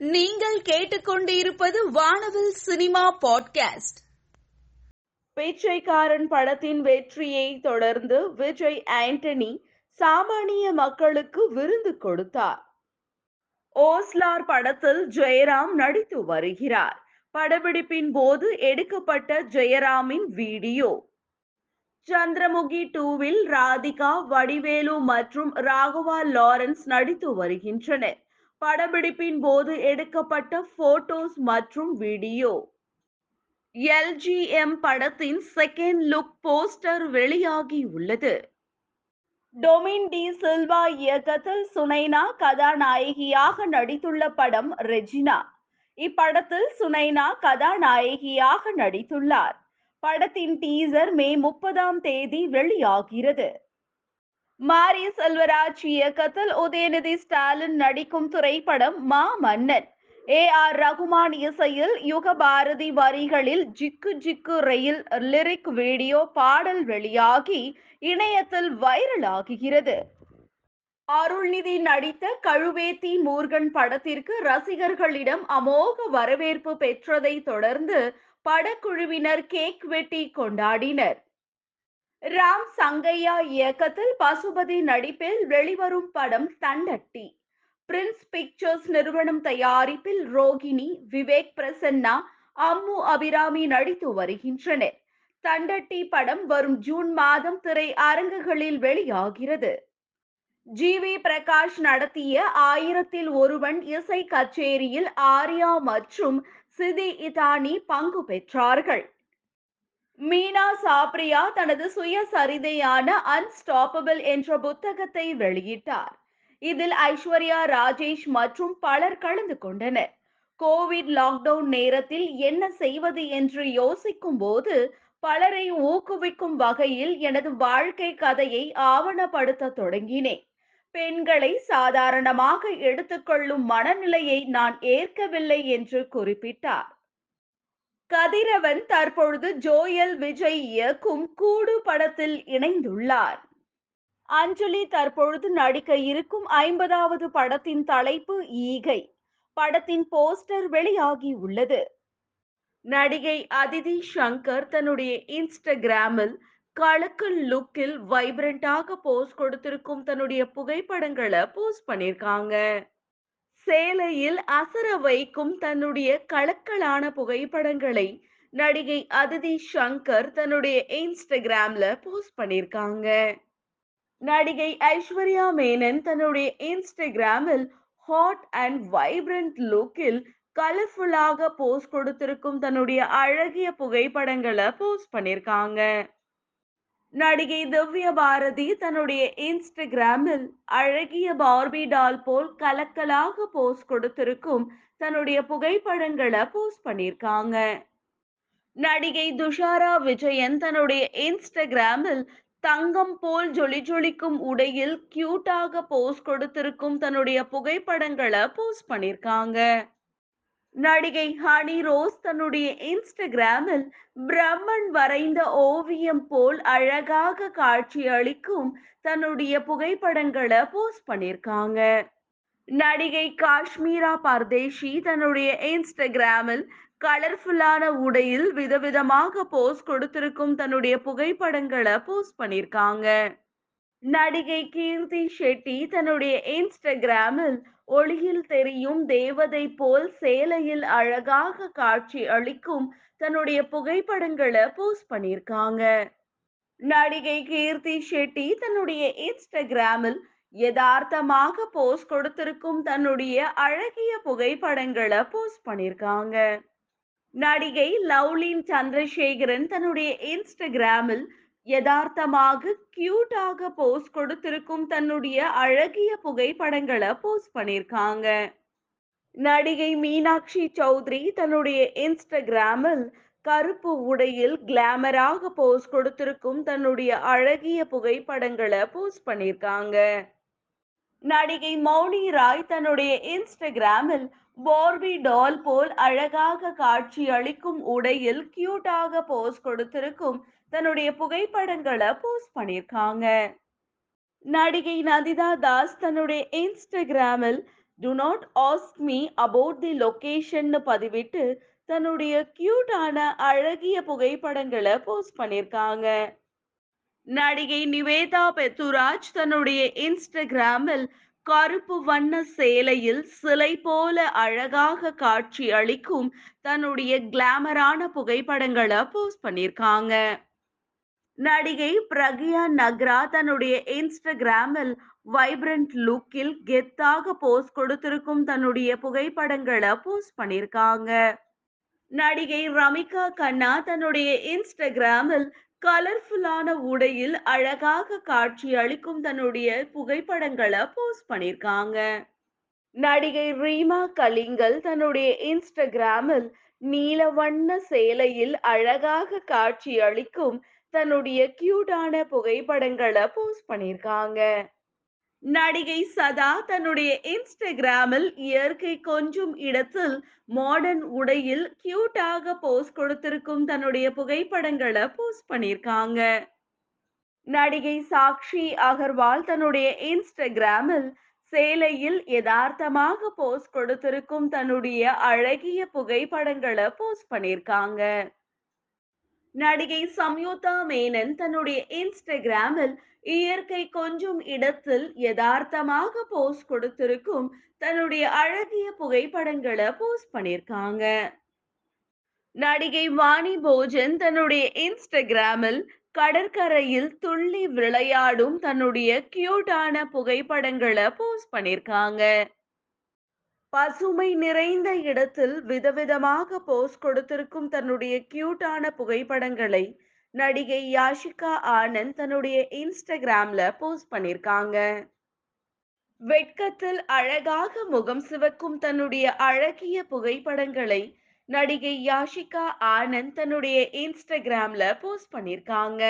நீங்கள் கேட்டுக்கொண்டிருப்பது வானவில் சினிமா பாட்காஸ்ட். பிச்சைக்காரன் படத்தின் வெற்றியை தொடர்ந்து விஜய் ஆண்டனி சாமானிய மக்களுக்கு விருந்து கொடுத்தார். ஓஸ்லார் படத்தில் ஜெயராம் நடித்து வருகிறார். படப்பிடிப்பின் போது எடுக்கப்பட்ட ஜெயராமின் வீடியோ. சந்திரமுகி டூவில் ராதிகா வடிவேலு மற்றும் ராகவா லாரன்ஸ் நடித்து வருகின்றனர். படப்பிடிப்பின் போது எடுக்கப்பட்ட போட்டோஸ் மற்றும் வீடியோ எல்ஜிஎம் படத்தின் செகண்ட் லுக் போஸ்டர் வெளியாகி உள்ளது. டொமின் டி சில்வா இயக்கத்தில் சுனைனா கதாநாயகியாக நடித்துள்ள படம் ரெஜினா. இப்படத்தில் சுனைனா கதாநாயகியாக நடித்துள்ளார். படத்தின் டீசர் மே முப்பதாம் தேதி வெளியாகிறது. மாரி செல்வராஜ் இயக்கத்தில் உதயநிதி ஸ்டாலின் நடிக்கும் திரைப்படம் மா மன்னன் ஏ ஆர் ரகுமான் இசையில் யுக பாரதி வரிகளில் ஜிக்கு ஜிக்கு ரயில் லிரிக் வீடியோ பாடல் வெளியாகி இணையத்தில் வைரல் ஆகுகிறது அருள்நிதி நடித்த கழுவேத்தி மூர்கன் படத்திற்கு ரசிகர்களிடம் அமோக வரவேற்பு பெற்றதை தொடர்ந்து படக்குழுவினர் கேக் வெட்டி கொண்டாடினர். ராம் சங்கையா இயக்கத்தில் பசுபதி நடிப்பில் வெளிவரும் படம் தண்டட்டி. பிரின்ஸ் பிக்சர்ஸ் நிறுவனம் தயாரிப்பில் ரோகிணி விவேக் பிரசன்னா அம்மு அபிராமி நடித்து வருகின்றனர். தண்டட்டி படம் வரும் ஜூன் மாதம் திரை அரங்குகளில் வெளியாகிறது. ஜி வி பிரகாஷ் நடத்திய ஆயிரத்தில் ஒருவன் இசை கச்சேரியில் ஆர்யா மற்றும் சிதி இதானி பங்கு பெற்றார்கள். மீனா சாப்ரியா தனது சுயசரிதையான அன்ஸ்டாப்பபிள் என்ற புத்தகத்தை வெளியிட்டார். இதில் ஐஸ்வர்யா ராஜேஷ் மற்றும் பலர் கலந்து கொண்டனர். கோவிட் லாக்டவுன் நேரத்தில் என்ன செய்வது என்று யோசிக்கும் போது பலரை ஊக்குவிக்கும் வகையில் எனது வாழ்க்கை கதையை ஆவணப்படுத்த தொடங்கினேன். பெண்களை சாதாரணமாக எடுத்துக்கொள்ளும் மனநிலையை நான் ஏற்கவில்லை என்று குறிப்பிட்டார். கதிரவன் தற்பொழுது ஜோயல் விஜய் இயக்கும் கூடு படத்தில் இணைந்துள்ளார். அஞ்சலி தற்பொழுது நடிக்க இருக்கும் ஐம்பதாவது படத்தின் தலைப்பு ஈகை. படத்தின் போஸ்டர் வெளியாகி உள்ளது நடிகை அதிதி சங்கர் தன்னுடைய இன்ஸ்டாகிராமில் கலக்கல் லுக்கில் வைப்ரண்டாக போஸ்ட் கொடுத்திருக்கும் தன்னுடைய புகைப்படங்களை போஸ்ட் பண்ணியிருக்காங்க. சேலையில் அசர வைக்கும் தன்னுடைய கலக்கலான புகைப்படங்களை நடிகை அதிதி சங்கர் தன்னுடைய இன்ஸ்டாகிராம்ல போஸ்ட் பண்ணியிருக்காங்க. நடிகை ஐஸ்வர்யா மேனன் தன்னுடைய இன்ஸ்டாகிராமில் ஹாட் அண்ட் வைப்ரண்ட் லுக்கில் கலர்ஃபுல்லாக போஸ்ட் கொடுத்திருக்கும் தன்னுடைய அழகிய புகைப்படங்களை போஸ்ட் பண்ணியிருக்காங்க. நடிகை திவ்ய பாரதி தன்னுடைய இன்ஸ்டாகிராமில் அழகிய பார்பி டால் போல் கலக்கலாக போஸ்ட் கொடுத்திருக்கும் தன்னுடைய புகைப்படங்களை போஸ்ட் பண்ணியிருக்காங்க. நடிகை துஷாரா விஜயன் தன்னுடைய இன்ஸ்டாகிராமில் தங்கம் போல் ஜொலி ஜொலிக்கும் உடையில் கியூட்டாக போஸ்ட் கொடுத்திருக்கும் தன்னுடைய புகைப்படங்களை போஸ்ட் பண்ணியிருக்காங்க. நடிகை ஹனி ரோஸ் தன்னுடைய இன்ஸ்டாகிராமில் பிரம்மன் வரைந்த ஓவியம் போல் அழகாக காட்சி அளிக்கும் தன்னுடைய புகைப்படங்களை போஸ்ட் பண்ணியிருக்காங்க. நடிகை காஷ்மீரா பர்தேஷி தன்னுடைய இன்ஸ்டாகிராமில் கலர்ஃபுல்லான உடையில் விதவிதமாக போஸ்ட் கொடுத்திருக்கும் தன்னுடைய புகைப்படங்களை போஸ்ட் பண்ணியிருக்காங்க. நடிகை கீர்த்தி ஷெட்டி தன்னுடைய இன்ஸ்டாகிராமில் ஒளியில் தெரியும் தேவதை போல் சேலையில் அழகாக காட்சி அளிக்கும் தன்னுடைய புகைப்படங்களை போஸ்ட் பண்ணியிருக்காங்க. நடிகை கீர்த்தி ஷெட்டி தன்னுடைய இன்ஸ்டாகிராமில் யதார்த்தமாக போஸ்ட் கொடுத்திருக்கும் தன்னுடைய அழகிய புகைப்படங்களை போஸ்ட் பண்ணியிருக்காங்க. நடிகை லவ்லின் சந்திரசேகரன் தன்னுடைய இன்ஸ்டாகிராமில் யதார்த்தமாக கியூட்டாக போஸ் கொடுத்திருக்கும் தன்னுடைய அழகிய புகைப்படங்களை போஸ்ட் பண்ணியிருக்காங்க. நடிகை மீனாட்சி சௌத்ரி தன்னுடைய இன்ஸ்டாகிராமில் கருப்பு உடையில் கிளாமராக போஸ் கொடுத்திருக்கும் தன்னுடைய அழகிய புகைப்படங்களை போஸ்ட் பண்ணியிருக்காங்க. நடிகை மௌனி ராய் தன்னுடைய இன்ஸ்டாகிராமில் போர்வி டால் போல் அழகாக காட்சி அளிக்கும் உடையில் கியூட்டாக போஸ் கொடுத்திருக்கும் தன்னுடைய புகைப்படங்களை போஸ்ட் பண்ணியிருக்காங்க நடிகை நதிதா தாஸ் தன்னுடைய இன்ஸ்டாகிராமில் do not ask me about the லொக்கேஷன்னு பதிவிட்டு தன்னுடைய கியூட்டான அழகிய புகைப்படங்களை போஸ்ட் பண்ணியிருக்காங்க நடிகை நிவேதா பெத்துராஜ் தன்னுடைய இன்ஸ்டாகிராமில் கருப்பு வண்ண சேலையில் சிலை போல அழகாக காட்சி அளிக்கும் தன்னுடைய கிளாமரான புகைப்படங்களை போஸ்ட் பண்ணியிருக்காங்க நடிகை பிரகியா நக்ரா தன்னுடைய இன்ஸ்டாகிராமில் வைப்ரண்ட் லுக்கில் கெத்தாக போஸ்ட் கொடுத்திருக்கும் தன்னுடைய புகைப்படங்களை போஸ்ட் பண்ணியிருக்காங்க. நடிகை ரமிகா கண்ணா தன்னுடைய இன்ஸ்டாகிராமில் கலர்ஃபுல்லான உடையில் அழகாக காட்சி அளிக்கும் தன்னுடைய புகைப்படங்களை போஸ்ட் பண்ணியிருக்காங்க. நடிகை ரீமா கலிங்கல் தன்னுடைய இன்ஸ்டாகிராமில் நீல வண்ண சேலையில் அழகாக காட்சி அளிக்கும் தன்னுடைய கியூட்டான புகைப்படங்களை போஸ்ட் பண்ணியிருக்காங்க நடிகை சதா தன்னுடைய இன்ஸ்டாகிராமில் இயற்கை கொஞ்சம் இடத்தில் மாடர்ன் உடையில் கியூட்டாக போஸ்ட் கொடுத்திருக்கும் தன்னுடைய புகைப்படங்களை போஸ்ட் பண்ணியிருக்காங்க நடிகை சாக்ஷி அகர்வால் தன்னுடைய இன்ஸ்டாகிராமில் சேலையில் யதார்த்தமாக போஸ்ட் கொடுத்திருக்கும் தன்னுடைய அழகிய புகைப்படங்களை போஸ்ட் பண்ணியிருக்காங்க நடிகை சம்யுதா மேனன் தன்னுடைய இன்ஸ்டாகிராமில் இயற்கை கொஞ்சம் இடத்தில் யதார்த்தமாக போஸ்ட் கொடுத்திருக்கும் தன்னுடைய அழகிய புகைப்படங்களை போஸ்ட் பண்ணியிருக்காங்க. நடிகை வாணி போஜன் தன்னுடைய இன்ஸ்டாகிராமில் கடற்கரையில் துள்ளி விளையாடும் தன்னுடைய கியூட்டான புகைப்படங்களை போஸ்ட் பண்ணியிருக்காங்க. பசுமை நிறைந்த இடத்தில் விதவிதமாக போஸ்ட் கொடுத்திருக்கும் தன்னுடைய கியூட்டான புகைப்படங்களை நடிகை யாஷிகா ஆனந்த் தன்னுடைய இன்ஸ்டாகிராம்ல போஸ்ட் பண்ணியிருக்காங்க வெட்கத்தில் அழகாக முகம் சிவக்கும் தன்னுடைய அழகிய புகைப்படங்களை நடிகை யாஷிகா ஆனந்த் தன்னுடைய இன்ஸ்டாகிராம்ல போஸ்ட் பண்ணியிருக்காங்க